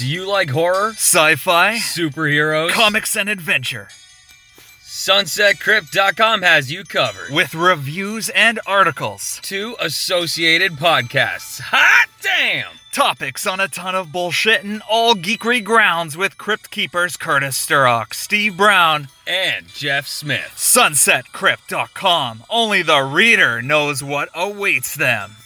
Do you like horror, Sci fi, superheroes, comics, and adventure. SunsetCrypt.com has you covered. With reviews and articles. Two associated podcasts. Hot damn! Topics on a ton of bullshit and all geekery grounds with Crypt Keepers Curtis Sturrock, Steve Brown, And Jeff Smith. SunsetCrypt.com. Only the reader knows what awaits them.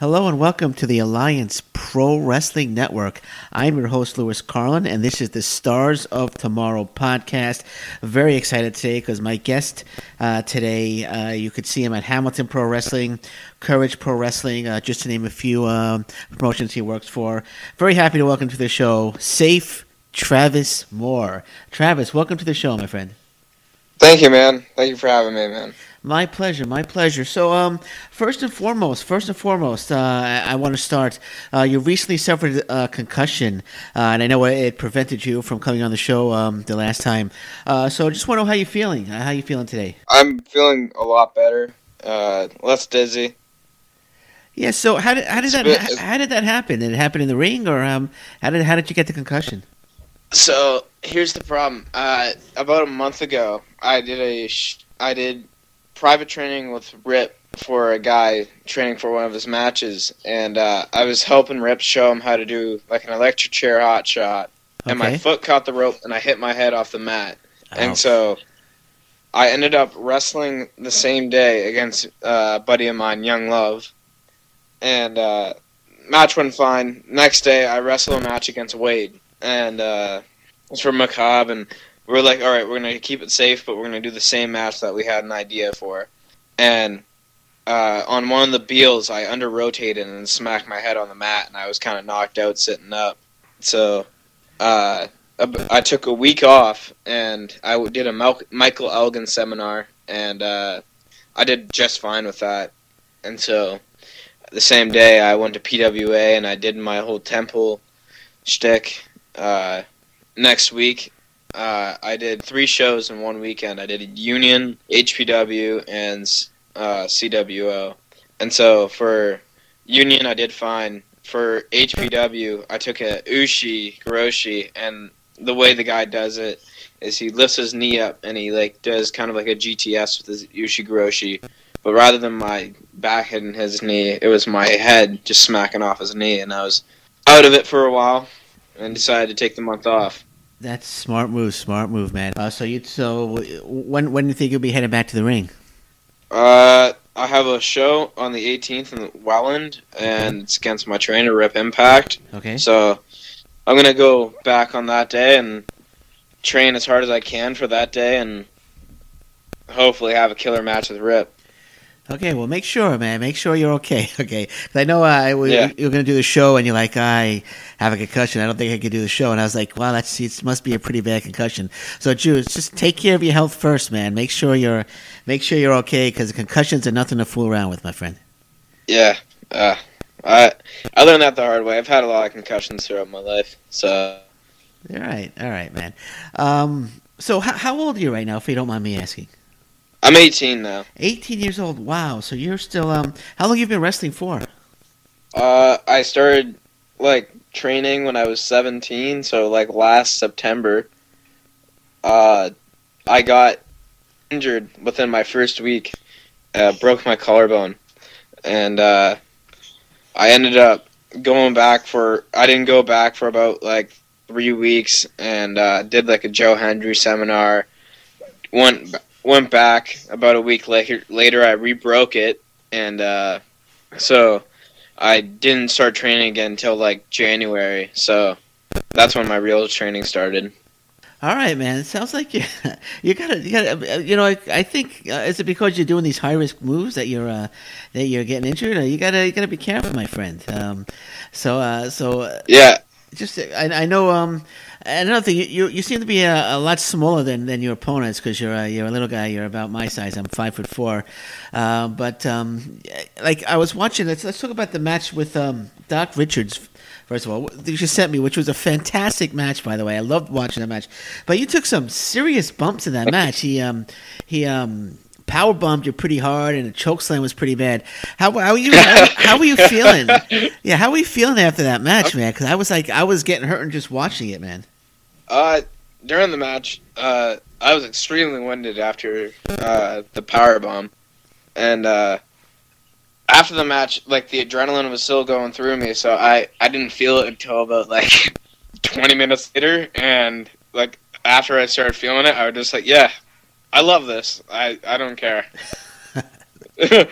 Hello and welcome to the Alliance Pro Wrestling Network. I'm your host, Lewis Carlin, and this is the Stars of Tomorrow podcast. Very excited today because my guest uh, today, uh, you could see him at Hamilton Pro Wrestling, Courage Pro Wrestling, uh, just to name a few um, promotions he works for. Very happy to welcome to the show, Safe Travis Moore. Travis, welcome to the show, my friend. Thank you, man. Thank you for having me, man. My pleasure, my pleasure. So, um, first and foremost, first and foremost, uh, I, I want to start. Uh, you recently suffered a concussion, uh, and I know it prevented you from coming on the show um, the last time. Uh, so, I just want to know how you feeling. Uh, how you feeling today? I'm feeling a lot better, uh, less dizzy. Yeah. So, how did how did that It's- how did that happen? Did it happen in the ring, or um, how did how did you get the concussion? So here's the problem. Uh, about a month ago, I did a sh- I did private training with Rip for a guy training for one of his matches, and uh, I was helping Rip show him how to do like an electric chair hot shot, and my foot caught the rope, and I hit my head off the mat. And so I ended up wrestling the same day against uh, a buddy of mine, Young Love. And uh, match went fine. Next day, I wrestled a match against Wade. And uh, it was for Macabre. And we are like, all right, we're to keep it safe, but we're to do the same match that we had an idea for. And uh, on one of the Beals, I under rotated and smacked my head on the mat, and I was kind of knocked out sitting up. So uh, I took a week off and I did a Michael Elgin seminar, and uh, I did just fine with that. And so the same day, I went to PWA and I did my whole temple shtick. Uh, next week, uh, I did three shows in one weekend. I did Union, HPW, and uh, CWO. And so for Union, I did fine. For HPW, I took a Ushigoroshi, and the way the guy does it is he lifts his knee up and he like does kind of like a GTS with his Ushigoroshi. But rather than my back hitting his knee, it was my head just smacking off his knee, and I was out of it for a while and decided to take the month off. That's smart move, smart move, man. Uh, so you so when when do you think you'll be heading back to the ring? Uh, I have a show on the 18th in Welland, and it's against my trainer, Rip Impact. Okay. So I'm gonna go back on that day and train as hard as I can for that day, and hopefully have a killer match with Rip. Okay, well, make sure, man. Make sure you're okay. Okay, I know uh, we, Yeah. you're going to do the show, and you're like, I have a concussion. I don't think I can do the show. And I was like, wow, that's it must be a pretty bad concussion. So, Jules, just take care of your health first, man. Make sure you're make sure you're okay because concussions are nothing to fool around with, my friend. Yeah. Uh, I I learned that the hard way. I've had a lot of concussions throughout my life, so All right, all right, man. Um, so, how, how old are you right now, if you don't mind me asking? I'm 18 now. 18 years old. Wow. So you're still um. How long have you been wrestling for? Uh, I started like training when I was 17, so like last September. Uh, I got injured within my first week, uh, broke my collarbone, and uh, I ended up going back for. I didn't go back for about like three weeks, and uh, did like a Joe Hendry seminar. Went went back about a week later. Later, I rebroke it, and uh, so I didn't start training again until like January. So that's when my real training started. All right, man. It sounds like you you got to you got to you know I, I think uh, is it because you're doing these high risk moves that you're uh, that you're getting injured? Or you gotta you gotta be careful, my friend. Um, so uh, so uh, Yeah, just I, I know um another thing you, you you seem to be a, a lot smaller than, than your opponents because you're a, you're a little guy. You're about my size. I'm five foot four, uh, but um like I was watching. Let's let's talk about the match with um Doc Richards. First of all, that you sent me, which was a fantastic match, by the way. I loved watching that match. But you took some serious bumps in that match. He um he um power bumped you pretty hard, and the choke slam was pretty bad. How how you how, how were you feeling? Yeah, how were you feeling after that match, man? Because I was like I was getting hurt and just watching it, man. Uh, during the match, uh, I was extremely winded after uh, the power bomb, and uh, after the match, like the adrenaline was still going through me, so I I didn't feel it until about like twenty minutes later, and like after I started feeling it, I was just like, yeah, I love this. I I don't care.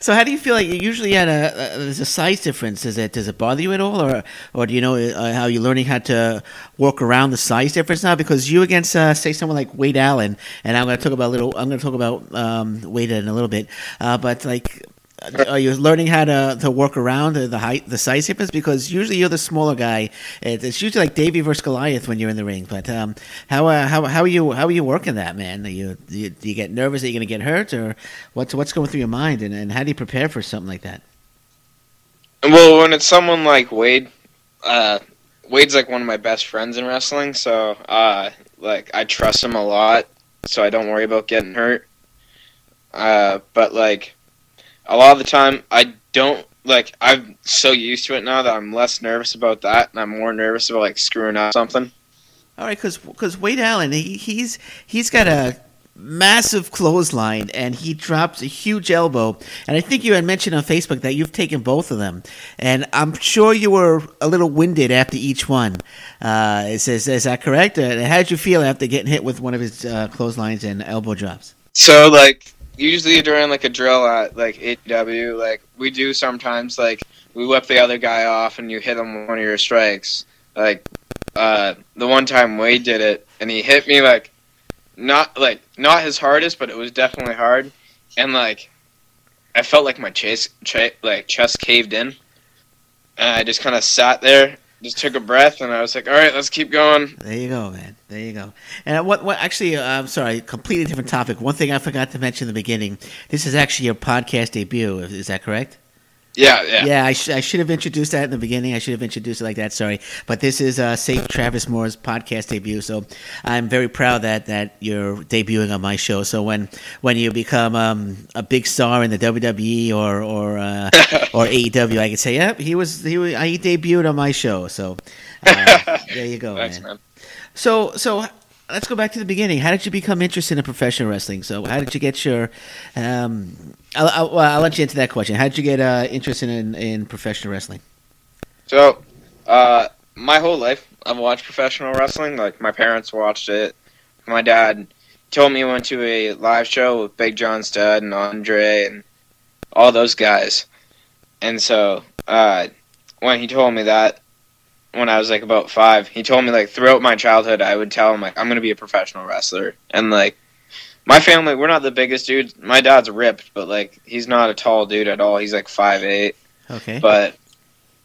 So how do you feel like you usually had a, a there's a size difference? Does it does it bother you at all, or or do you know uh, how you're learning how to work around the size difference now? Because you against uh, say someone like Wade Allen, and I'm going to talk about a little. I'm going to talk about um, Wade in a little bit, uh, but like. Are you learning how to, to work around the, height, the size difference? Because usually you're the smaller guy. It, it's usually like Davey versus Goliath when you're in the ring. But um, how, uh, how how are you how are you working that, man? Are you do you, do you get nervous that you're going to get hurt, or what's what's going through your mind, and, and how do you prepare for something like that? Well, when it's someone like Wade, uh, Wade's like one of my best friends in wrestling, so uh, like I trust him a lot, so I don't worry about getting hurt. Uh, but like a lot of the time, I don't like. I'm so used to it now that I'm less nervous about that, and I'm more nervous about like screwing up something. All right, because because Wade Allen, he, he's he's got a massive clothesline and he drops a huge elbow. And I think you had mentioned on Facebook that you've taken both of them, and I'm sure you were a little winded after each one. Uh, is, is, is that correct? Uh, how did you feel after getting hit with one of his uh, clotheslines and elbow drops? So like usually during like a drill at like AW, like we do sometimes like we whip the other guy off and you hit him one of your strikes. Like uh, the one time Wade did it and he hit me like not like not his hardest, but it was definitely hard, and like I felt like my chest ch- like chest caved in. And I just kind of sat there, just took a breath, and I was like, "All right, let's keep going." There you go, man. There you go. And what? What? Actually, uh, I'm sorry. Completely different topic. One thing I forgot to mention in the beginning. This is actually your podcast debut. Is that correct? Yeah, yeah. Yeah, I, sh- I should have introduced that in the beginning. I should have introduced it like that. Sorry, but this is uh, Safe Travis Moore's podcast debut. So I'm very proud that that you're debuting on my show. So when when you become um, a big star in the WWE or or uh, or AEW, I can say, yep, he was he was, he debuted on my show. So uh, there you go, Thanks, man. man. So so let's go back to the beginning. How did you become interested in professional wrestling? So how did you get your um, I'll, I'll, I'll let you into that question. How did you get uh, interested in, in professional wrestling? So, uh, my whole life I've watched professional wrestling. Like my parents watched it. My dad told me he went to a live show with Big John Studd and Andre and all those guys. And so, uh, when he told me that, when I was like about five, he told me like throughout my childhood, I would tell him like I'm gonna be a professional wrestler. And like my family, we're not the biggest dudes. My dad's ripped, but like he's not a tall dude at all. He's like five eight. Okay. But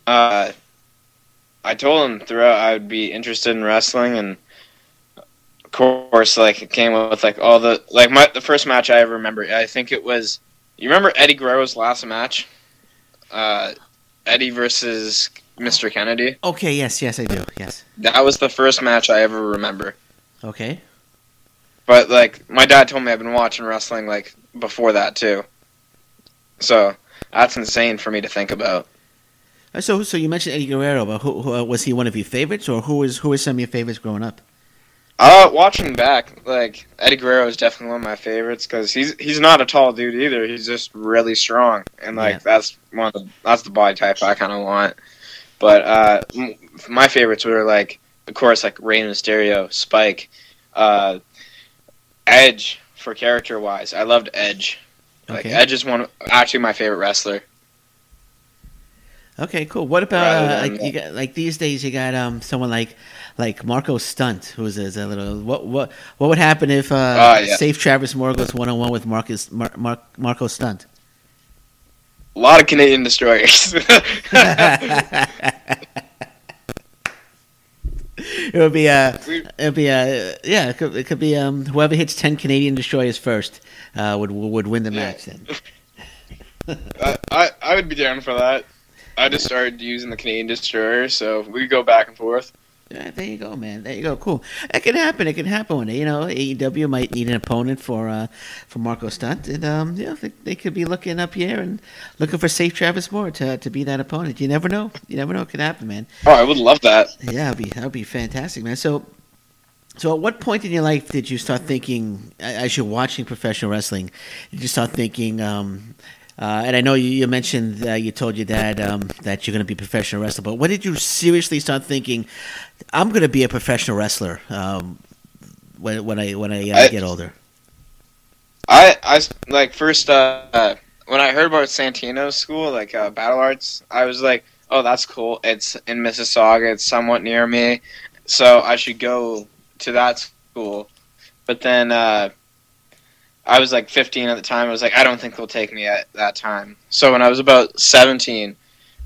uh, I told him throughout I would be interested in wrestling, and of course, like it came with like all the like my the first match I ever remember. I think it was you remember Eddie Guerrero's last match, uh, Eddie versus Mr. Kennedy. okay. Yes. Yes, I do. Yes. That was the first match I ever remember. Okay. But like my dad told me I've been watching wrestling like before that too. So that's insane for me to think about. Uh, So, so you mentioned Eddie Guerrero, but who, who uh, was he one of your favorites, or who was who was some of your favorites growing up? Uh, watching back, like Eddie Guerrero is definitely one of my favorites because he's he's not a tall dude either. He's just really strong, and like Yeah. that's one of the, that's the body type I kind of want. But uh, m- my favorites were like, of course, like Rey Mysterio, Spike, uh, Edge for character wise. I loved Edge. Like Okay. Edge is one actually my favorite wrestler. Okay, cool. What about uh, like you got like these days? You got um someone like like Marco Stunt, who's a, is a little. What what what would happen if uh, Ah, yeah. Safe Travis Moore goes one on one with Marcus Mar- Mar- Marco Stunt? A lot of Canadian destroyers. It would be a. It would be a. yeah it could, it could be um whoever hits ten Canadian destroyers first uh would would win the match then. I, I I would be down for that. I just started using the Canadian destroyer, so we go back and forth. There you go, man. There you go. Cool. It can happen. It can happen one day. You know, AEW might need an opponent for uh, for Marco Stunt, and um, you know, they, they could be looking up here and looking for Safe Travis Moore to to be that opponent. You never know. You never know. It could happen, man. Oh, I would love that. Yeah, that'd be that'd be fantastic, man. So, so at what point in your life did you start thinking, as you're watching professional wrestling, did you start thinking? Um, uh, and I know you, you mentioned uh, you told your dad um, that you're going to be a professional wrestler, but when did you seriously start thinking, I'm going to be a professional wrestler um, when when I when I, uh, I- get older? I I like first uh, when I heard about Santino's school, like uh, Battle Arts, I was like, oh, that's cool. It's in Mississauga. It's somewhat near me, so I should go to that school. But then uh, I was like 15 at the time. I was like, I don't think they'll take me at that time. So when I was about 17,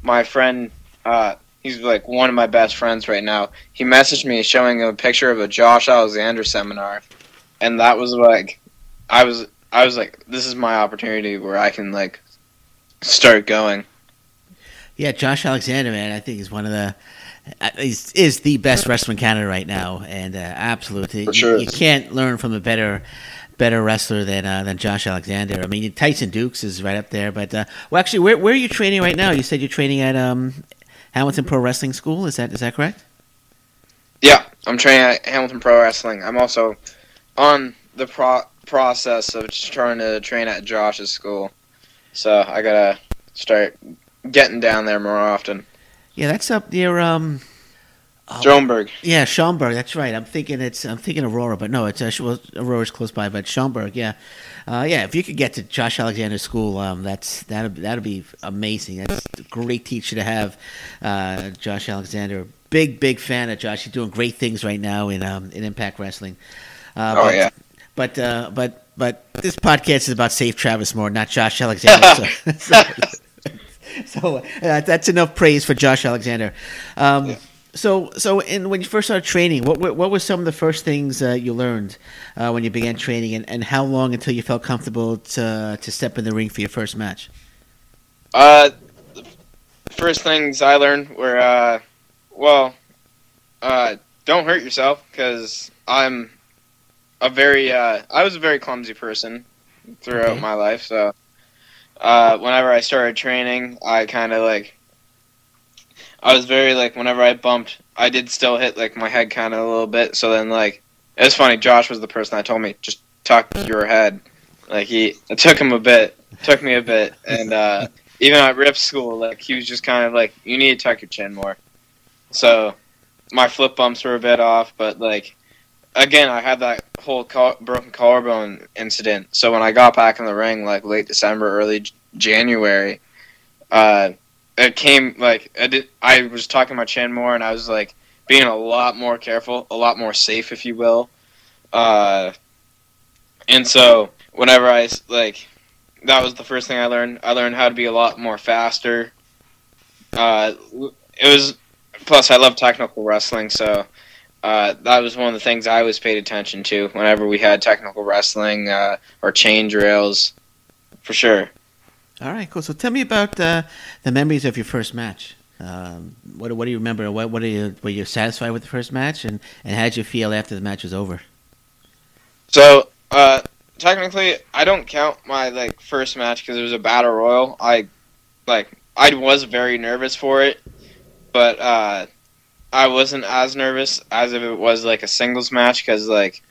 my friend, uh, he's like one of my best friends right now. He messaged me showing a picture of a Josh Alexander seminar, and that was like, I was I was like, this is my opportunity where I can like start going. Yeah, Josh Alexander, man, I think is one of the uh, is is the best wrestler in Canada right now, and uh, absolutely, For you, you can't learn from a better better wrestler than uh, than Josh Alexander. I mean, Tyson Dux is right up there, but uh, well, actually, where where are you training right now? You said you're training at um, Hamilton Pro Wrestling School. Is that is that correct? Yeah, I'm training at Hamilton Pro Wrestling. I'm also on the pro- process of trying to train at Josh's school, so I gotta start getting down there more often. Yeah, that's up near um. Stromberg. Yeah, Schomberg. That's right. I'm thinking it's. I'm thinking Aurora, but no, it's uh, well, Aurora's close by, but Schomberg. Yeah, uh, yeah. If you could get to Josh Alexander's school, um, that's that'd that'd be amazing. That's a great teacher to have, uh, Josh Alexander. Big big fan of Josh. He's doing great things right now in um in Impact Wrestling. Uh, Oh, but, yeah. But uh, but but this podcast is about Safe Travis Moore, not Josh Alexander. so so, so, uh, that's enough praise for Josh Alexander. Um, Yeah. So, so, in when you first started training, what were, what were some of the first things uh, you learned uh, when you began training, and, and how long until you felt comfortable to to step in the ring for your first match? Uh, the first things I learned were, uh, well, uh, don't hurt yourself because I'm a very, uh, I was a very clumsy person throughout Okay. my life. So, uh, whenever I started training, I kind of like, I was very like, whenever I bumped, I did still hit like my head kind of a little bit. So then like, it was funny. Josh was the person that told me just tuck your head. Like he, it took him a bit, took me a bit, and uh, even at rip school, like he was just kind of like, you need to tuck your chin more. So my flip bumps were a bit off, but like again, I had that whole coll- broken collarbone incident. So when I got back in the ring, like late December, early J- January, uh, it came like I did. I was talking my chin more, and I was like being a lot more careful, a lot more safe, if you will. Uh, and so whenever I like that was the first thing I learned. I learned how to be a lot more faster. Uh, it was plus I love technical wrestling, so uh, that was one of the things I always paid attention to whenever we had technical wrestling uh, or change rails, for sure. All right, cool. So, tell me about uh, the memories of your first match. Um, what what do you remember? What what are you were you satisfied with the first match, and and how did you feel after the match was over? So uh, technically, I don't count my like first match because it was a battle royal. I like I was very nervous for it, but uh, I wasn't as nervous as if it was like a singles match because like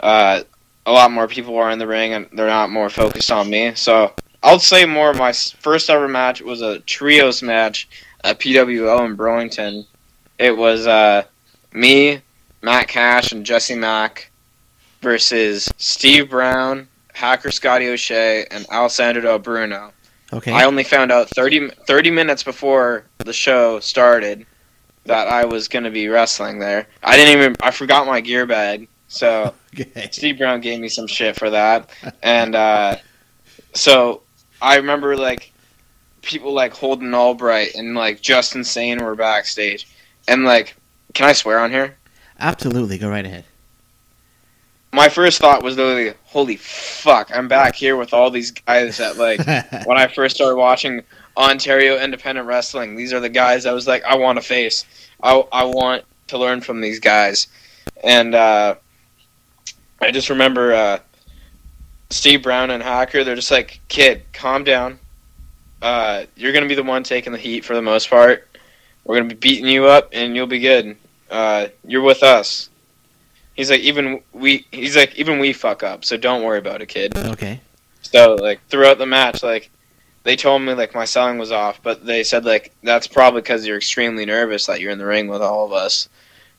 uh, a lot more people are in the ring and they're not more focused on me. So I'll say more. My first ever match was a trios match at PWO in Burlington. It was uh, me, Matt Cash, and Jesse Mack versus Steve Brown, Hacker Scotty O'Shea, and Alessandro Del Bruno. Okay. I only found out 30, 30 minutes before the show started that I was going to be wrestling there. I didn't even I forgot my gear bag. So okay. Steve Brown gave me some shit for that. And uh, so I remember like people like Holden Albright and like Justin Sane were backstage. And like can I swear on here? Absolutely. Go right ahead. My first thought was literally, holy fuck, I'm back here with all these guys that like when I first started watching Ontario independent wrestling. These are the guys I was like, I want to face. I I want to learn from these guys. And uh, I just remember uh, Steve Brown and Hacker. They're just like, kid, calm down. Uh, you're gonna be the one taking the heat for the most part. We're gonna be beating you up, and you'll be good. Uh, you're with us. He's like, even we. He's like, even we fuck up, so don't worry about it, kid. okay. So like throughout the match, like they told me like my selling was off, but they said like that's probably because you're extremely nervous that you're in the ring with all of us.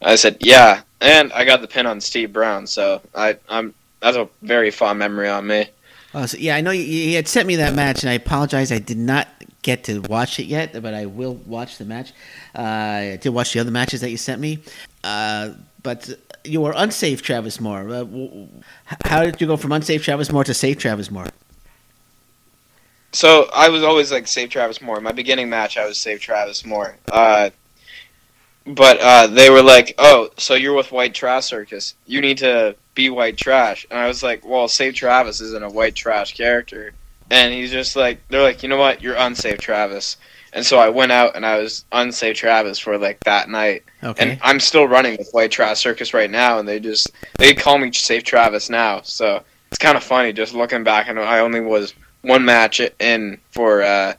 I said yeah, and I got the pin on Steve Brown, so I I'm that's a very fond memory on me. Oh, so, yeah, I know you, you had sent me that match, and I apologize. I did not get to watch it yet, but I will watch the match. Uh, I did watch the other matches that you sent me. Uh, but you were unsafe, Travis Moore. Uh, w- how did you go from unsafe Travis Moore to safe Travis Moore? So I was always like save Travis Moore. My beginning match, I was save Travis Moore. Uh, but uh, they were like, "Oh, so you're with White Trash Circus? You need to be White Trash." And I was like, "Well, Save Travis isn't a White Trash character." And he's just like, "They're like, you know what? You're unsafe Travis." And so I went out and I was unsafe Travis for like that night. Okay. And I'm still running with White Trash Circus right now, and they just they call me Safe Travis now. So it's kind of funny just looking back, and I only was one match in for uh,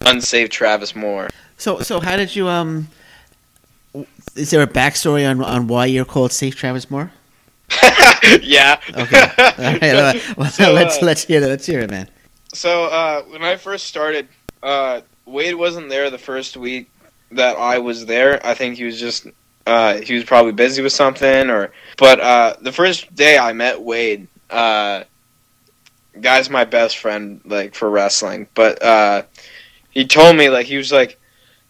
unsafe Travis Moore. So, so how did you um? Is there a backstory on on why you're called Safe Travis Moore? yeah. Okay. All right. well, well, So, let's uh, let's hear it. Let's hear it, man. So uh, when I first started, uh, Wade wasn't there the first week that I was there. I think he was just uh, he was probably busy with something, or but uh, the first day I met Wade, uh, guy's my best friend like for wrestling, but uh, he told me like he was like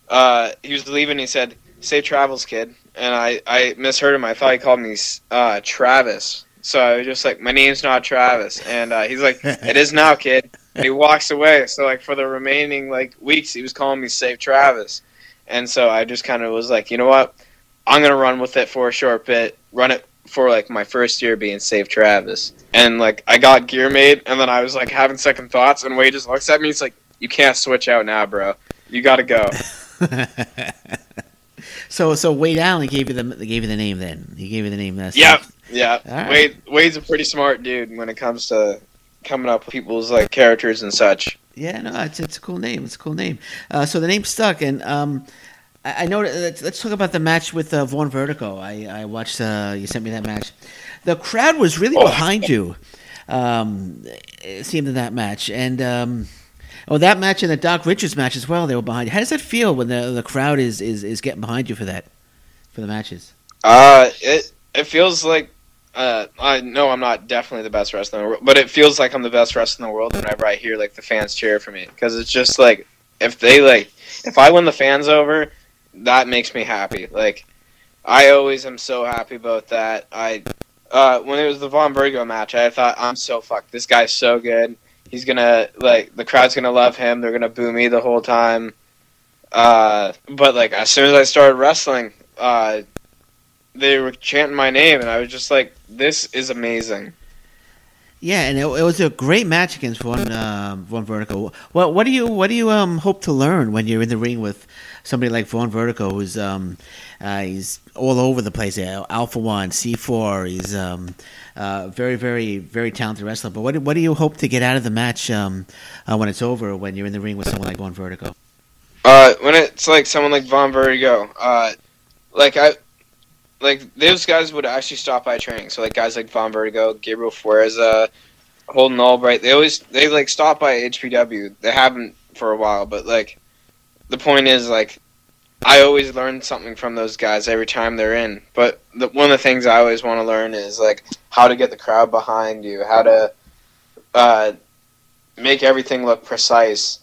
uh, he was leaving. He said, "Safe travels, kid," and I I misheard him. I thought he called me uh, Travis. So I was just like, my name's not Travis, and uh, he's like, it is now, kid. And he walks away. So like for the remaining like weeks, he was calling me Safe Travis, and so I just kind of was like, you know what, I'm gonna run with it for a short bit, run it for like my first year being Safe Travis, and like I got gear made, and then I was like having second thoughts, and Wade just looks at me, he's like, you can't switch out now, bro, you gotta go. so, so Wade Allen gave you the gave you the name. Then he gave you the name. That's Yep. Yeah, right. Wade Wade's a pretty smart dude when it comes to coming up with people's like characters and such. Yeah, no, it's it's a cool name. It's a cool name. Uh, so the name stuck, and um, I, I know. Let's, let's talk about the match with uh, Vaughn Vertigo. I I watched. Uh, you sent me that match. The crowd was really Oh. behind you. Um, it seemed in that match, and um, oh, that match and the Doc Richards match as well. They were behind you. How does that feel when the the crowd is is, is getting behind you for that for the matches? Uh, it it feels like uh, I know I'm not definitely the best wrestler in the world, but it feels like I'm the best wrestler in the world whenever I hear like the fans cheer for me because it's just like if they like if I win the fans over, that makes me happy. Like I always am so happy about that. I uh, when it was the Von Vertigo match, I thought I'm so fucked. This guy's so good. He's gonna like the crowd's gonna love him. They're gonna boo me the whole time. Uh, but like as soon as I started wrestling, uh, they were chanting my name, and I was just like, "This is amazing." Yeah, and it, it was a great match against Von uh, Von Vertigo. What what do you what do you um hope to learn when you're in the ring with somebody like Von Vertigo, who's um uh, he's all over the place. Alpha One, C four. He's um uh, very very very talented wrestler. But what what do you hope to get out of the match um uh, when it's over? When you're in the ring with someone like Von Vertigo? Uh, when it's like someone like Von Vertigo, uh, like I, like those guys would actually stop by training. So like guys like Von Vertigo, Gabriel Fuerza, uh, Holden Albright, they always they like stop by HPW. They haven't for a while, but like the point is like I always learn something from those guys every time they're in. But the, one of the things I always want to learn is like how to get the crowd behind you, how to uh, make everything look precise.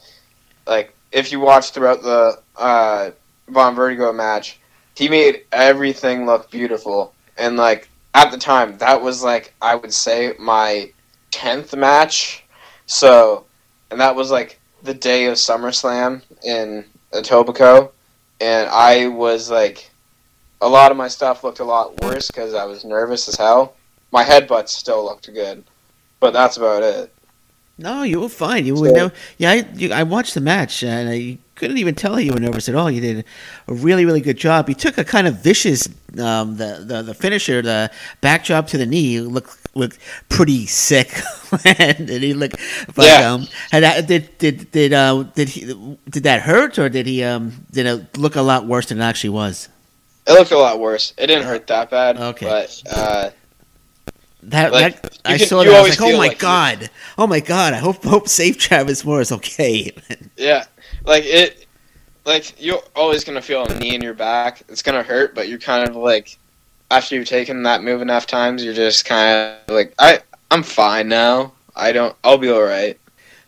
like if you watch throughout the uh, Von Vertigo match, he made everything look beautiful. And like at the time, that was like I would say my tenth match. So, and that was like the day of SummerSlam in Etobicoke, and I was like, a lot of my stuff looked a lot worse because I was nervous as hell. My headbutts still looked good, but that's about it. No, you were fine. You were So- no, yeah. I, you, I watched the match and I couldn't even tell you were nervous at all. You did a really, really good job. You took a kind of vicious, um, the, the the finisher, the back drop to the knee looked looked pretty sick, and he looked. But Yeah. um, had that, did did did uh did he did that hurt or did he um did it look a lot worse than it actually was? It looked a lot worse. It didn't hurt that bad. Okay. But uh, That, Like, that I can- saw that. I was like, oh my like god, oh my god. I hope hope Safe Travis Moore is okay. yeah, like it, like you're always gonna feel a knee in your back. It's gonna hurt, but you're kind of like, after you've taken that move enough times, you're just kind of like, I, I'm fine now. I don't. I'll be all right.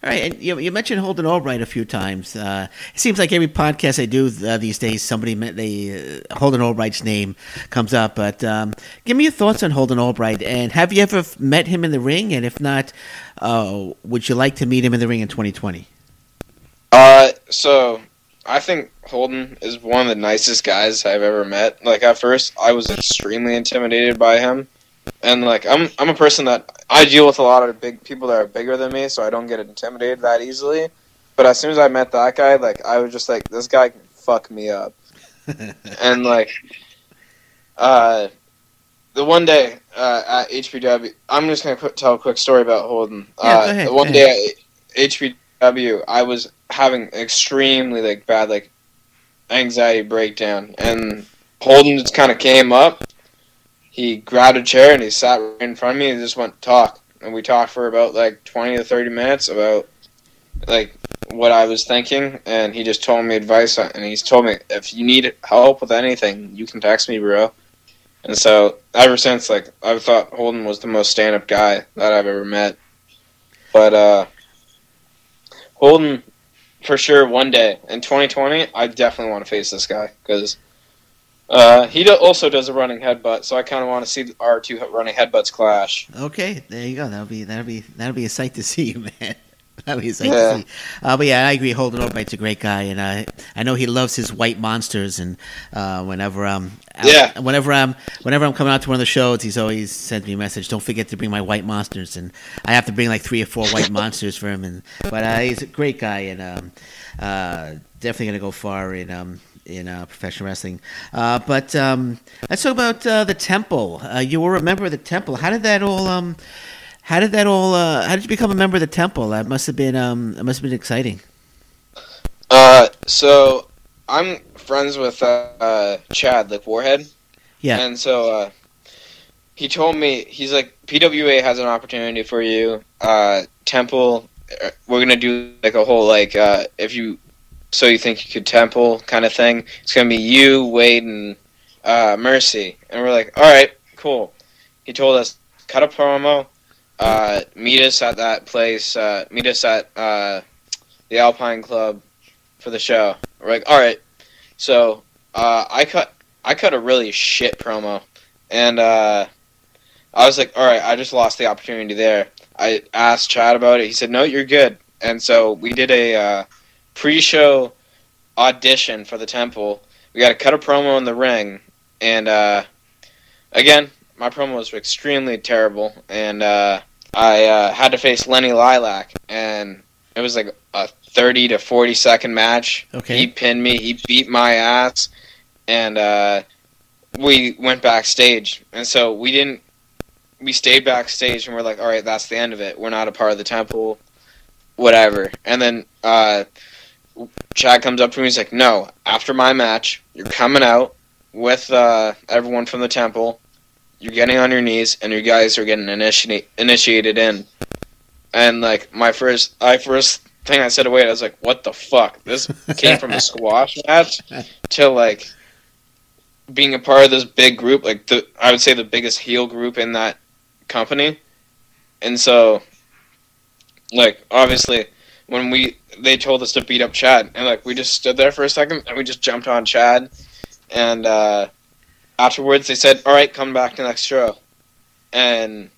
All right, and you, you mentioned Holden Albright a few times. Uh, it seems like every podcast I do uh, these days, somebody they uh, Holden Albright's name comes up. But um, give me your thoughts on Holden Albright, and have you ever met him in the ring? And if not, uh, would you like to meet him in the ring in 2020? Uh, so I think Holden is one of the nicest guys I've ever met. Like at first, I was extremely intimidated by him, and like I'm I'm a person that I deal with a lot of big people that are bigger than me, so I don't get intimidated that easily. But as soon as I met that guy, like I was just like, this guy can fuck me up, and like, uh. The one day uh, at HPW, I'm just gonna put, tell a quick story about Holden. Yeah, uh, ahead, The one day at HPW, I was having extremely like bad like anxiety breakdown, and Holden just kind of came up. He grabbed a chair and he sat right in front of me and just went to talk, and we talked for about like twenty to thirty minutes about like what I was thinking, and he just told me advice, and he's told me if you need help with anything, you can text me, bro. And so ever since, like I've thought Holden was the most stand-up guy that I've ever met. But uh, Holden, for sure, one day in 2020, I definitely want to face this guy because uh, he do- also does a running headbutt. So I kind of want to see our two running headbutts clash. Okay, there you go. That'll be that'll be that'll be a sight to see, man. That'll be a Yeah. Uh, but yeah, I agree. Holden Albright's a great guy, and I I know he loves his white monsters. And uh, whenever I'm out- Yeah. whenever I'm whenever I'm coming out to one of the shows, he's always sends me a message. Don't forget to bring my white monsters, and I have to bring like three or four white monsters for him. And but uh, he's a great guy, and um, uh, definitely gonna go far in um, in uh, professional wrestling. Uh, but um, let's talk about uh, the Temple. Uh, you were a member of the Temple. How did that all? Um, how did that all? Uh, how did you become a member of the Temple? That must have been. Um, that must have been exciting. Uh, so I'm friends with uh, uh, Chad, like Warhead. Yeah. And so uh, he told me he's like PWA has an opportunity for you. Uh, Temple, uh, we're gonna do like a whole like uh, if you so you think you could Temple kind of thing. It's gonna be you, Wade, and uh, Mercy, and we're like, all right, cool. He told us cut a promo, uh, meet us at that place, uh, meet us at uh, the Alpine Club for the show. We're like, all right. So uh, I cut I cut a really shit promo, and uh, I was like, all right, I just lost the opportunity there. I asked Chad about it. He said, no, you're good. And so we did a uh, pre-show audition for the Temple. We got to cut a promo in the ring, and uh, again, my promo was extremely terrible, and uh, I uh, had to face Lenny Lilac, and it was like a 30 to 40 second match. Okay. He pinned me. He beat my ass, and uh, we went backstage. And so we didn't. We stayed backstage, and we're like, "All right, that's the end of it. We're not a part of the temple, whatever." And then uh, Chad comes up to me. And he's like, "No, after my match, you're coming out with uh, everyone from the temple. You're getting on your knees, and you guys are getting initiate initiated in." And like my first, I first thing I said Wade, I was like, "What the fuck? This came from a squash match to like being a part of this big group, like the I would say the biggest heel group in that company." And so, like obviously, when we they told us to beat up Chad, and like we just stood there for a second, and we just jumped on Chad, and uh, afterwards they said, "All right, come back to next show," and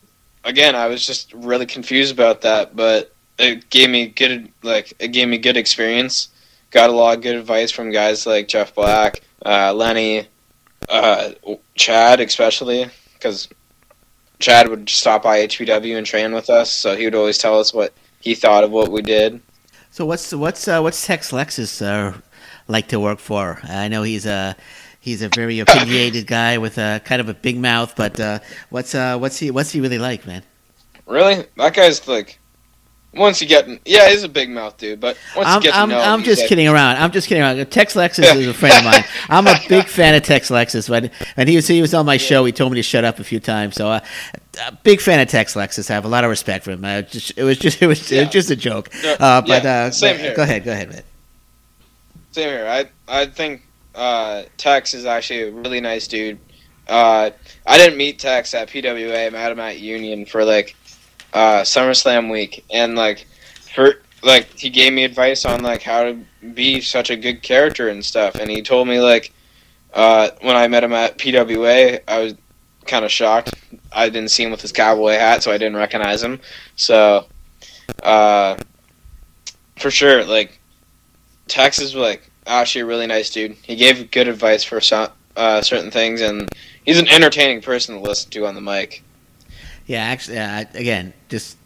again, I was just really confused about that, but it gave me good like it gave me good experience. Got a lot of good advice from guys like Jeff Black, uh, Lenny, uh, Chad, especially because Chad would stop by HPW and train with us, so he would always tell us what he thought of what we did. So what's what's uh, what's Tex Lexus uh, like to work for? I know he's a he's a very opinionated guy with a kind of a big mouth, but uh, what's uh, what's he what's he really like, man? Really, that guy's like. Once you get, yeah, he's a big mouth dude, but once I'm, you get to I'm, know him, I'm just like- kidding around. I'm just kidding around. Tex Lexus is a friend of mine. I'm a big fan of Tex Lexus. When and he was he was on my show, he told me to shut up a few times. So, uh, a big fan of Tex Lexus. I have a lot of respect for him. Uh, just, it was just it was, it was just a joke. Uh, but yeah, uh, same but- here. go ahead, go ahead, man. Same here. I I think uh, Tex is actually a really nice dude. Uh, I didn't meet Tex at PWA. I met him at Union for like uh, SummerSlam week, and like for like he gave me advice on like how to be such a good character and stuff. And he told me like uh, when I met him at PWA, I was kind of shocked. I didn't see him with his cowboy hat, so I didn't recognize him. So uh, for sure, like Tex is like actually a really nice dude. He gave good advice for some, uh, certain things, and he's an entertaining person to listen to on the mic. Yeah, actually, uh, again, just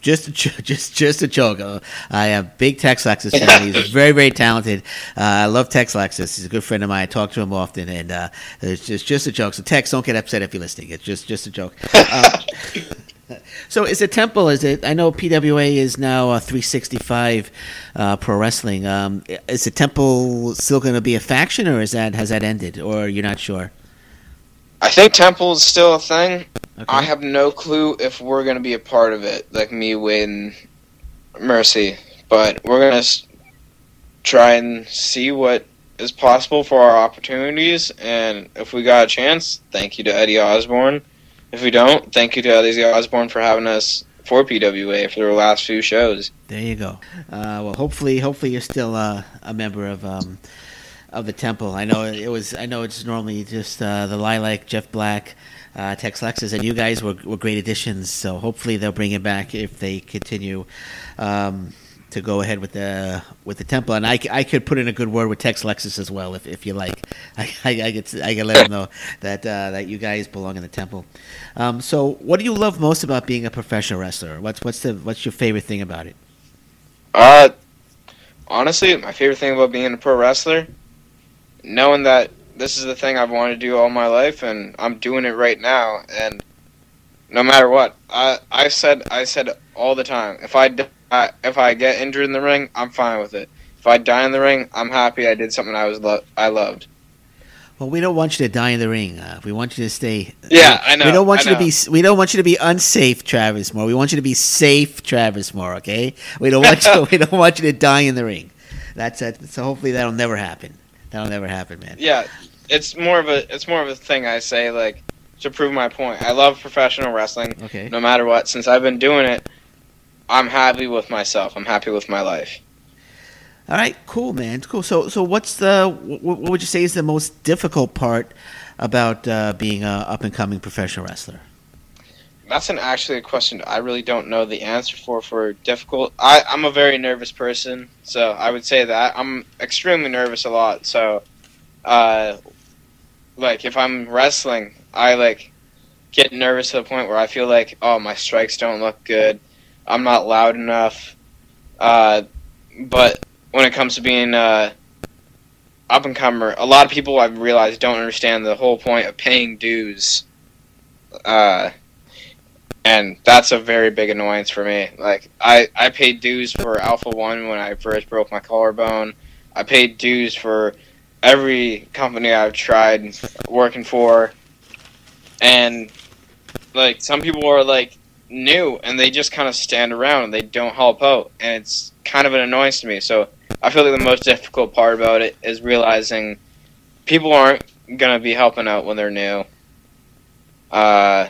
just a jo- just just a joke. Uh, I have big Tex Lexus fan. He's very very talented. Uh, I love Tex Lexus. He's a good friend of mine. I talk to him often, and uh, it's just just a joke. So Tex, don't get upset if you're listening. It's just just a joke. So is it Temple? Is it? I know PWA is now uh, 365 uh, pro wrestling. Um, is the Temple still going to be a faction, or is that has that ended, or you're not sure? I think Temple is still a thing. Okay. I have no clue if we're gonna be a part of it, like me, Wade, Mercy. But we're gonna s- try and see what is possible for our opportunities, and if we got a chance, thank you to Eddie Osborne. If we don't, thank you to Eddie Osborne for having us for PWA for the last few shows. There you go. Uh, well, hopefully, hopefully you're still uh, a member of um, of the temple. I know it was. I know it's normally just uh, the Lilac, Jeff Black, uh, Tex Lexus, and you guys were, were great additions. So hopefully they'll bring it back if they continue um, to go ahead with the with the temple. And I, I could put in a good word with Tex Lexus as well if, if you like. I I, I I let him know that uh, that you guys belong in the temple. Um, so what do you love most about being a professional wrestler? What's what's the what's your favorite thing about it? Uh, honestly, my favorite thing about being a pro wrestler, knowing that this is the thing I've wanted to do all my life, and I'm doing it right now. And no matter what, I I said I said all the time, if I die, if I get injured in the ring, I'm fine with it. If I die in the ring, I'm happy I did something I was lo- I loved. Well, we don't want you to die in the ring. Uh, we want you to stay. Yeah, I know, We don't want I you to be. We don't want you to be unsafe, Travis Moore. We want you to be safe, Travis Moore. Okay. We don't want you. we don't want you to die in the ring. That's it. So hopefully that'll never happen. That'll never happen, man. Yeah, it's more of a it's more of a thing I say like to prove my point. I love professional wrestling. Okay. no matter what. Since I've been doing it, I'm happy with myself. I'm happy with my life. All right. Cool, man. Cool. So, so what's the? What, would you say is the most difficult part about uh, being a up and coming professional wrestler? That's an actually a question I really don't know the answer for. For difficult, I I'm a very nervous person, so I would say that I'm extremely nervous a lot. So, uh, like if I'm wrestling, I like get nervous to the point where I feel like, oh, my strikes don't look good. I'm not loud enough. Uh, but when it comes to being uh, up and comer, a lot of people I've realized don't understand the whole point of paying dues. Uh, and that's a very big annoyance for me. Like I, I paid dues for Alpha One when I first broke my collarbone. I paid dues for every company I've tried working for, and like some people are like new and they just kind of stand around and they don't help out, and it's kind of an annoyance to me. So I feel like the most difficult part about it is realizing people aren't gonna be helping out when they're new. Uh,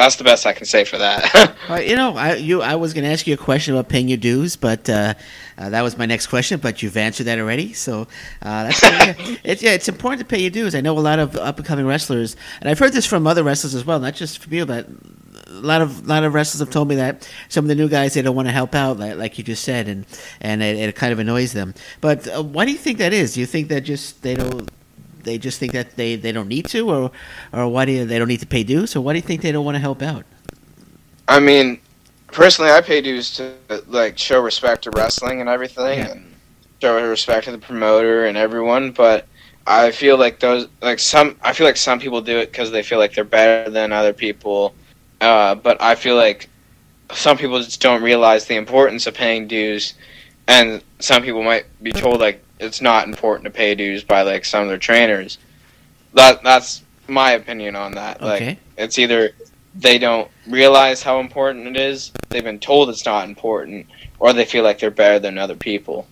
that's the best I can say for that. You know, I you I was going to ask you a question about paying your dues, but uh, uh, that was my next question. But you've answered that already, so uh, that's it's yeah, it's important to pay your dues. I know a lot of up and coming wrestlers, and I've heard this from other wrestlers as well, not just from you, but a lot of lot of wrestlers have told me that some of the new guys they don't want to help out, like, like you just said, and and it, it kind of annoys them. But uh, why do you think that is? Do you think that just they don't? They just think that they, they don't need to, or or why do you, they don't need to pay dues, or why do you think they don't want to help out? I mean, personally, I pay dues to like show respect to wrestling and everything, Yeah. and show respect to the promoter and everyone. But I feel like those, like some, I feel like some people do it because they feel like they're better than other people. Uh, but I feel like some people just don't realize the importance of paying dues, and some people might be told like it's not important to pay dues by like some of their trainers. That that's my opinion on that. Like it's either they don't realize how important it is, they've been told it's not important, or they feel like they're better than other people.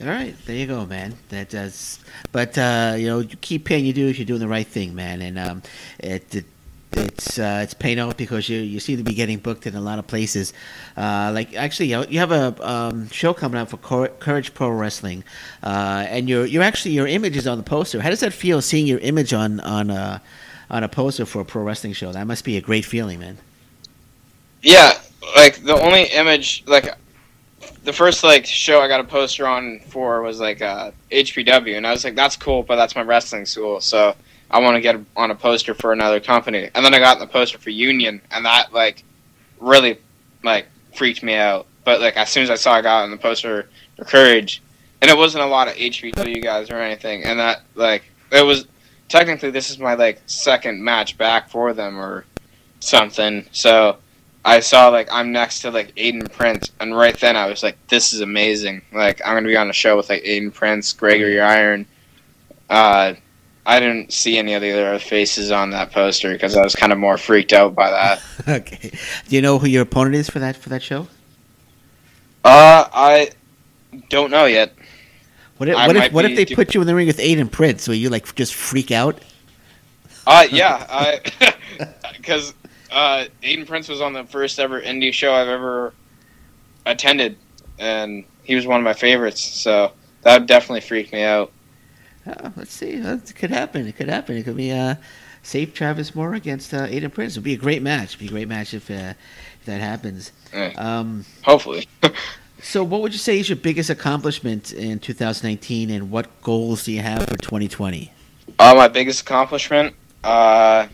All right, there you go, man. That does, but uh, you know, you keep paying your dues. You're doing the right thing, man, and um, it, it it's uh, it's paying off because you you seem to be getting booked in a lot of places. Uh, like actually, you, you have a um, show coming up for Cour- Courage Pro Wrestling, uh, and your you're actually your image is on the poster. How does that feel seeing your image on on a on a poster for a pro wrestling show? That must be a great feeling, man. Yeah, like the only image, like the first like show I got a poster on for was like uh, HPW, and I was like, that's cool, but that's my wrestling school, so I want to get on a poster for another company. And then I got the poster for Union, and that like really like freaked me out. But like as soon as I saw I got on the poster for Courage, and it wasn't a lot of HPW guys or anything, and that like it was technically this is my like second match back for them or something, so. I saw like I'm next to like Aiden Prince, and right then I was like, "This is amazing!" Like I'm gonna be on a show with like Aiden Prince, Gregory Iron. Uh, I didn't see any of the other faces on that poster because I was kind of more freaked out by that. okay, do you know who your opponent is for that for that show? Uh, I don't know yet. What if I what if, what if they do- put you in the ring with Aiden Prince? Will you like just freak out? Uh, yeah, I because uh, Aiden Prince was on the first ever indie show I've ever attended, and he was one of my favorites. So that would definitely freak me out. Uh, let's see. It could happen. It could happen. It could be uh, safe Travis Moore against uh, Aiden Prince. It'd be a great match. It'd be a great match if, uh, if that happens. Um, hopefully. so, what would you say is your biggest accomplishment in 2019, and what goals do you have for 2020? Uh, my biggest accomplishment, uh,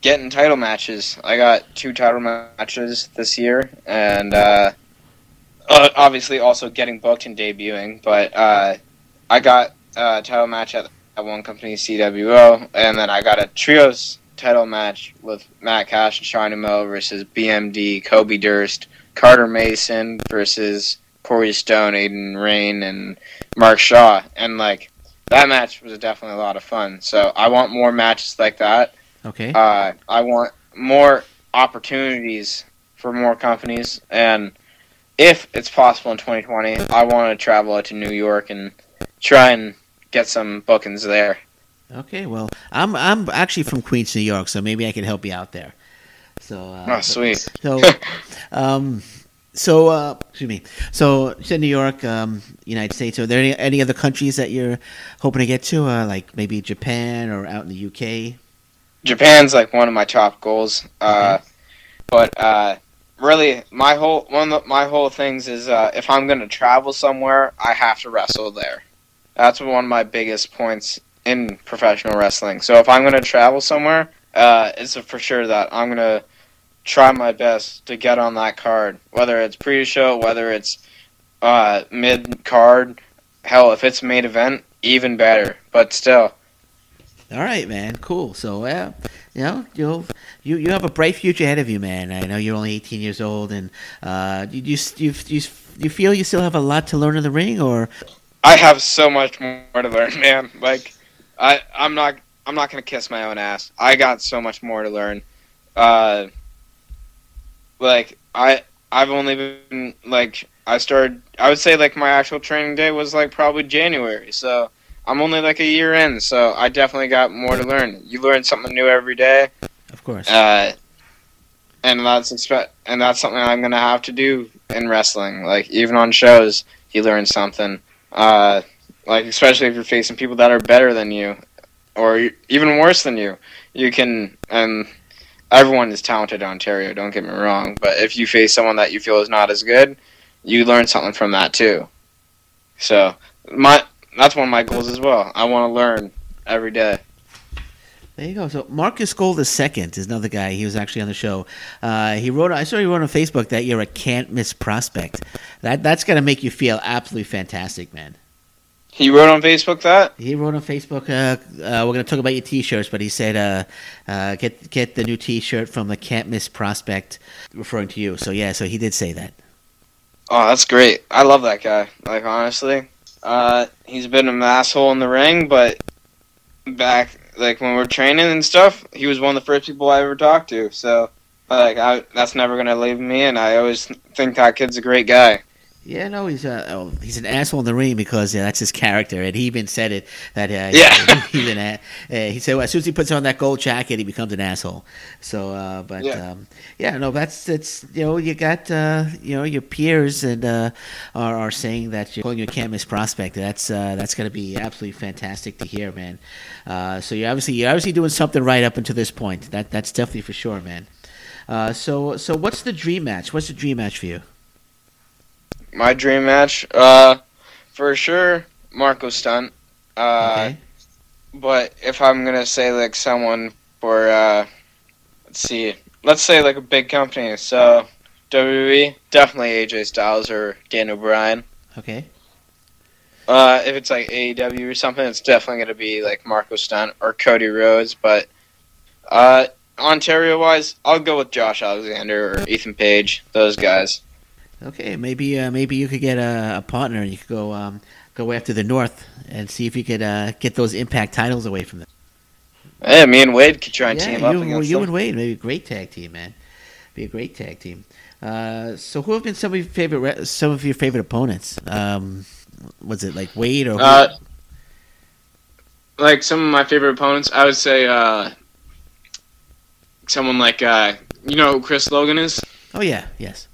getting title matches. I got two title matches this year, and uh, uh, obviously also getting booked and debuting. But uh, I got a title match at, at one company, CWO, and then I got a trios title match with Matt Cash and Shiny Mo versus BMD, Kobe Durst, Carter Mason versus Corey Stone, Aiden Rain, and Mark Shaw, and like that match was definitely a lot of fun. So I want more matches like that. Okay. Uh, I want more opportunities for more companies, and if it's possible in 2020, I want to travel out to New York and try and get some bookings there. Okay. Well, I'm I'm actually from Queens, New York, so maybe I can help you out there. So. Uh, Oh, sweet. So, um, so uh, excuse me. So, you said New York, um, United States. Are there any, any other countries that you're hoping to get to, uh, like maybe Japan or out in the UK? Japan's like one of my top goals. Uh, but uh, really, my whole one of the, my whole things is uh, if I'm gonna travel somewhere, I have to wrestle there. That's one of my biggest points in professional wrestling. So if I'm gonna travel somewhere, uh, it's for sure that I'm gonna try my best to get on that card, whether it's pre-show, whether it's uh, mid-card. Hell, if it's main event, even better. But still, All right, man. Cool. So, uh, you know, you'll you you have a bright future ahead of you, man. I know you're only 18 years old, and uh, you you you you, you feel you still have a lot to learn in the ring, or I have so much more to learn, man. Like, I I'm not I'm not gonna kiss my own ass. I got so much more to learn. Uh, like I I've only been like I started. I would say like my actual training day was like probably January. So I'm only like a year in. So I definitely got more to learn. You learn something new every day. of course. Uh, and that's expect and that's something I'm gonna have to do in wrestling. Like even on shows, you learn something. Uh, like especially if you're facing people that are better than you, or even worse than you, you can. And everyone is talented in Ontario. Don't get me wrong, but if you face someone that you feel is not as good, you learn something from that too. So my that's one of my goals as well. I want to learn every day. There you go. So Marcus Gold II is another guy. He was actually on the show. Uh, he wrote. I saw he wrote on Facebook that you're a can't miss prospect. That that's gonna make you feel absolutely fantastic, man. He wrote on Facebook that He wrote on Facebook. Uh, uh, we're gonna talk about your T-shirts, but he said, uh, uh, "Get get the new T-shirt from the can't miss prospect," referring to you. So yeah, so he did say that. Oh, that's great. I love that guy. Like honestly, uh, he's been an asshole in the ring, but back like when we're training and stuff, he was one of the first people I ever talked to. So like, I, that's never gonna leave me, and I always think that kid's a great guy. Yeah, no, he's uh, oh, he's an asshole in the ring because yeah, that's his character, and he even said it that uh, Yeah. he's an a- uh, he said well, as soon as he puts on that gold jacket, he becomes an asshole. So, uh, but Yeah. um, yeah, no, that's it's you know you got uh, you know your peers and uh, are are saying that you're calling you a can't miss prospect. That's uh, that's gonna be absolutely fantastic to hear, man. Uh, so you're obviously you're obviously doing something right up until this point. That that's definitely for sure, man. Uh, so so what's the dream match? What's the dream match for you? My dream match, uh, for sure, Marco Stunt. Uh, Okay. But if I'm gonna say like someone for, uh, let's see, let's say like a big company, so WWE, definitely AJ Styles or Daniel Bryan. Okay. Uh, if it's like AEW or something, it's definitely gonna be like Marco Stunt or Cody Rhodes. But uh, Ontario wise, I'll go with Josh Alexander or Ethan Page. Those guys. Okay, maybe uh, maybe you could get a, a partner and you could go um, go after the North and see if you could uh, get those Impact titles away from them. Yeah, me and Wade could try and team yeah, up you, against you them. and Wade, maybe a great tag team, man. Be a great tag team. Uh, so, who have been some of your favorite re- some of your favorite opponents? Um, was it like Wade or? Uh, like some of my favorite opponents, I would say uh, someone like uh, you know who Chris Logan is. oh yeah, yes.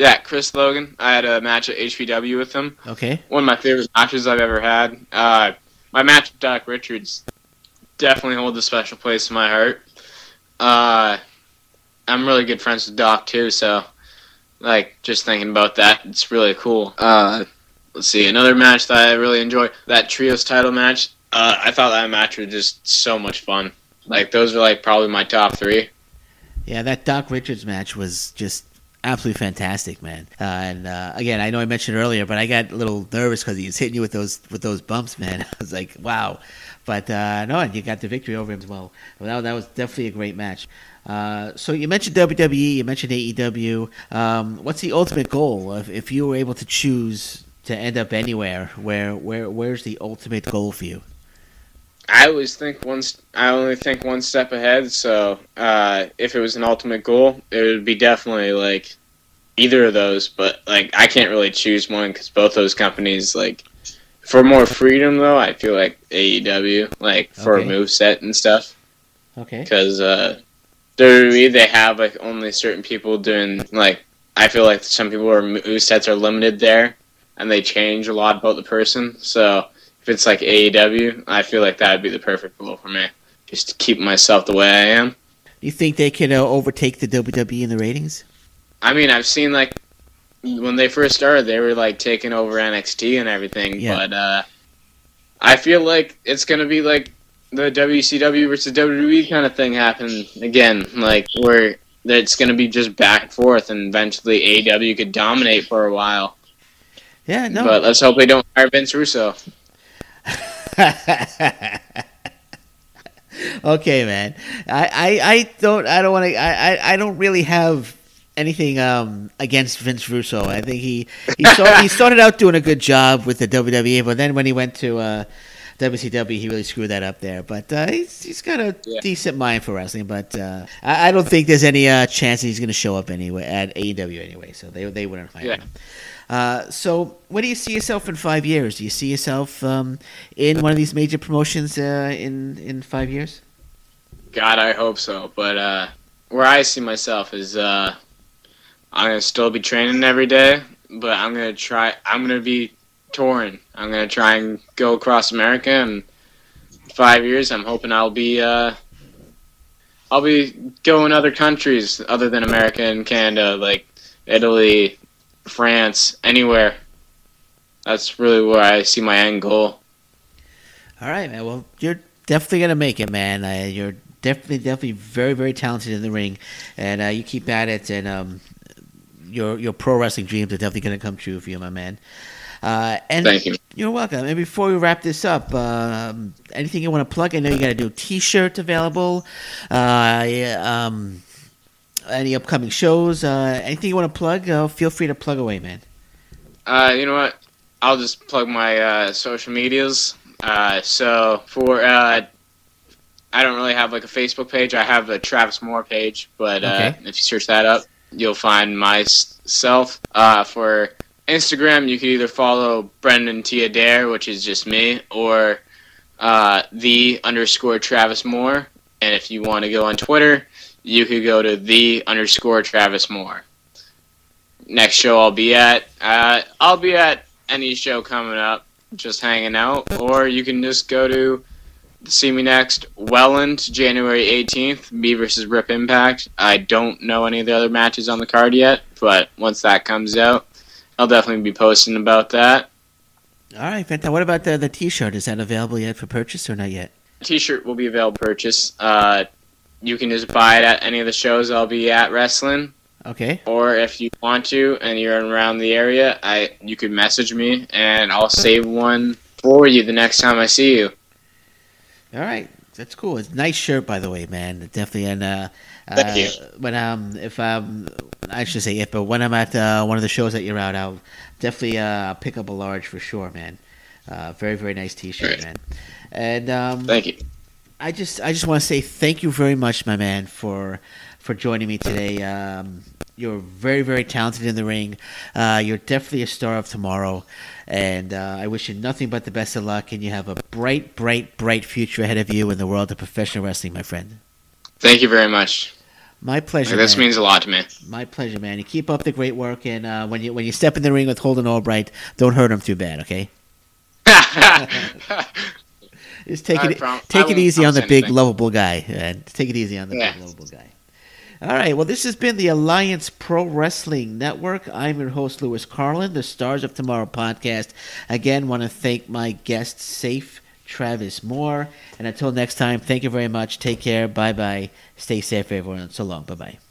Yeah, Chris Logan. I had a match at HPW with him. Okay, One of my favorite matches I've ever had. Uh, my match with Doc Richards definitely holds a special place in my heart. Uh, I'm really good friends with Doc too, so like just thinking about that, it's really cool. Uh, let's see, another match that I really enjoy that trios title match. Uh, I thought that match was just so much fun. Like those are like probably my top three. yeah, that Doc Richards match was just absolutely fantastic, man. Uh, and uh, again, I know I mentioned earlier, but I got a little nervous because he was hitting you with those with those bumps, man. I was like, wow. But uh, no, and you got the victory over him as well. well that, that was definitely a great match. Uh, so you mentioned WWE, you mentioned AEW. Um, what's the ultimate goal if, if you were able to choose to end up anywhere? Where where where's the ultimate goal for you? I always think one. st- I only think one step ahead. So uh, if it was an ultimate goal, it would be definitely like either of those. But like I can't really choose one because both those companies like for more freedom though. I feel like AEW like for Okay. a move set and stuff Okay. because uh, WWE they have like only certain people doing like I feel like some people are move sets are limited there and they change a lot about the person. So it's like AEW, I feel like that would be the perfect goal for me. Just to keep myself the way I am. Do You think they could uh, overtake the WWE in the ratings? I mean, I've seen like when they first started, they were like taking over NXT and everything, Yeah. but uh, I feel like it's gonna be like the WCW versus WWE kind of thing happen again, like where it's gonna be just back and forth, and eventually AEW could dominate for a while. Yeah, no. But let's hope they don't hire Vince Russo. okay, man. I, I, I don't I don't want to I, I, I don't really have anything um, against Vince Russo. I think he he, start, he started out doing a good job with the WWE, but then when he went to uh, WCW, he really screwed that up there. But uh, he's, he's got a Yeah. decent mind for wrestling. But uh, I, I don't think there's any uh, chance that he's going to show up anyway at AEW anyway. So they they wouldn't hire Yeah. him. Uh, so, where do you see yourself in five years? Do you see yourself um, in one of these major promotions uh, in in five years? God, I hope so. But uh, where I see myself is uh, I'm gonna still be training every day, but I'm gonna try. I'm gonna be touring. I'm gonna try and go across America, and five years, I'm hoping I'll be uh, I'll be going other countries other than America and Canada, like Italy, France, anywhere. That's really where I see my end goal. All right, man. Well, you're definitely gonna make it, man. Uh, you're definitely, definitely very, very talented in the ring, and uh, you keep at it, and um, your your pro wrestling dreams are definitely gonna come true for you, my man. Uh, and Thank you. You're welcome. And before we wrap this up, um, anything you want to plug? I know you got to do T-shirt available. Uh, yeah, um, any upcoming shows? Uh, anything you want to plug? Uh, feel free to plug away, man. Uh, you know what? I'll just plug my uh, social medias. Uh, so for uh, I don't really have like a Facebook page. I have a Travis Moore page, but uh, Okay. if you search that up, you'll find myself. Uh, for Instagram, you can either follow Brendan T Adair, which is just me, or uh, the underscore Travis Moore. And if you want to go on Twitter, you could go to the underscore Travis Moore. Next show I'll be at, uh, I'll be at any show coming up, just hanging out, or you can just go to see me next Welland, January 18th, me versus Rip Impact. I don't know any of the other matches on the card yet, but once that comes out, I'll definitely be posting about that. All right, fantastic. What about the the T-shirt? Is that available yet for purchase or not yet? T-shirt will be available purchase. Uh, you can just buy it at any of the shows I'll be at wrestling, Okay. or if you want to and you're around the area, I you could message me and I'll save one for you the next time I see you. All right, that's cool. It's a nice shirt, by the way, man. Definitely. And uh, Thank uh, you. When um, if um, I should say if, but when I'm at uh, one of the shows that you're out, I'll definitely uh pick up a large for sure, man. Uh, very very nice T-shirt, Great. man. And um, Thank you. I just I just want to say thank you very much, my man, for for joining me today. Um, you're very very talented in the ring. Uh, you're definitely a star of tomorrow, and uh, I wish you nothing but the best of luck. And you have a bright, bright, bright future ahead of you in the world of professional wrestling, my friend. Thank you very much. My pleasure. This man. means a lot to me. My pleasure, man. You keep up the great work, and uh, when you when you step in the ring with Holden Albright, don't hurt him too bad, okay? Just take I it prom- take it easy on the promise big anything. lovable guy, and take it easy on the Yeah. big lovable guy. All right. Well, this has been the Alliance Pro Wrestling Network. I'm your host, Lewis Carlin, the Stars of Tomorrow podcast. Again, want to thank my guest, Safe Travis Moore. And until next time, thank you very much. Take care. Bye bye. Stay safe, everyone. So long. Bye bye.